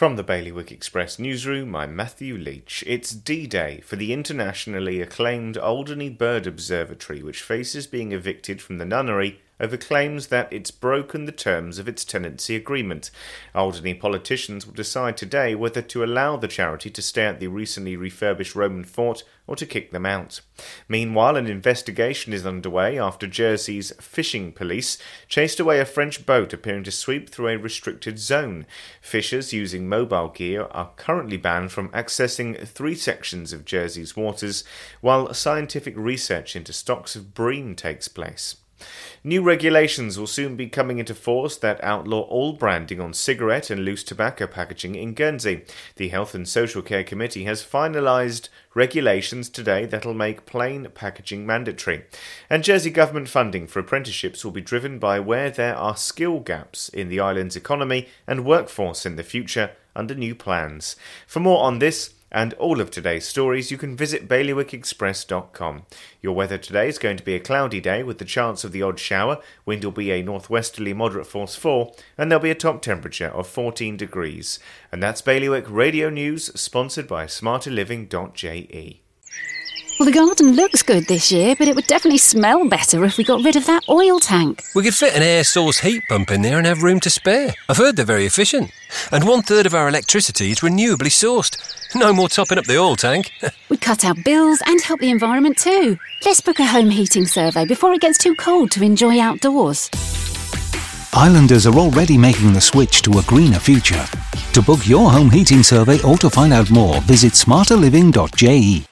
From the Bailiwick Express newsroom, I'm Matthew Leach. It's D Day for the internationally acclaimed Alderney Bird Observatory, which faces being evicted from the nunnery over claims that it's broken the terms of its tenancy agreement. Alderney politicians will decide today whether to allow the charity to stay at the recently refurbished Roman fort or to kick them out. Meanwhile, an investigation is underway after Jersey's fishing police chased away a French boat appearing to sweep through a restricted zone. Fishers using mobile gear are currently banned from accessing three sections of Jersey's waters, while scientific research into stocks of bream takes place. New regulations will soon be coming into force that outlaw all branding on cigarette and loose tobacco packaging in Guernsey. The Health and Social Care Committee has finalised regulations today that'll make plain packaging mandatory. And Jersey Government funding for apprenticeships will be driven by where there are skill gaps in the island's economy and workforce in the future under new plans. For more on this, and all of today's stories, you can visit bailiwickexpress.com. Your weather today is going to be a cloudy day with the chance of the odd shower. Wind will be a northwesterly moderate force 4, and there'll be a top temperature of 14 degrees. And that's Bailiwick Radio News, sponsored by smarterliving.je. Well, the garden looks good this year, but it would definitely smell better if we got rid of that oil tank. We could fit an air source heat pump in there and have room to spare. I've heard they're very efficient. And one third of our electricity is renewably sourced. No more topping up the oil tank. We'd cut our bills and help the environment too. Let's book a home heating survey before it gets too cold to enjoy outdoors. Islanders are already making the switch to a greener future. To book your home heating survey or to find out more, visit smarterliving.je.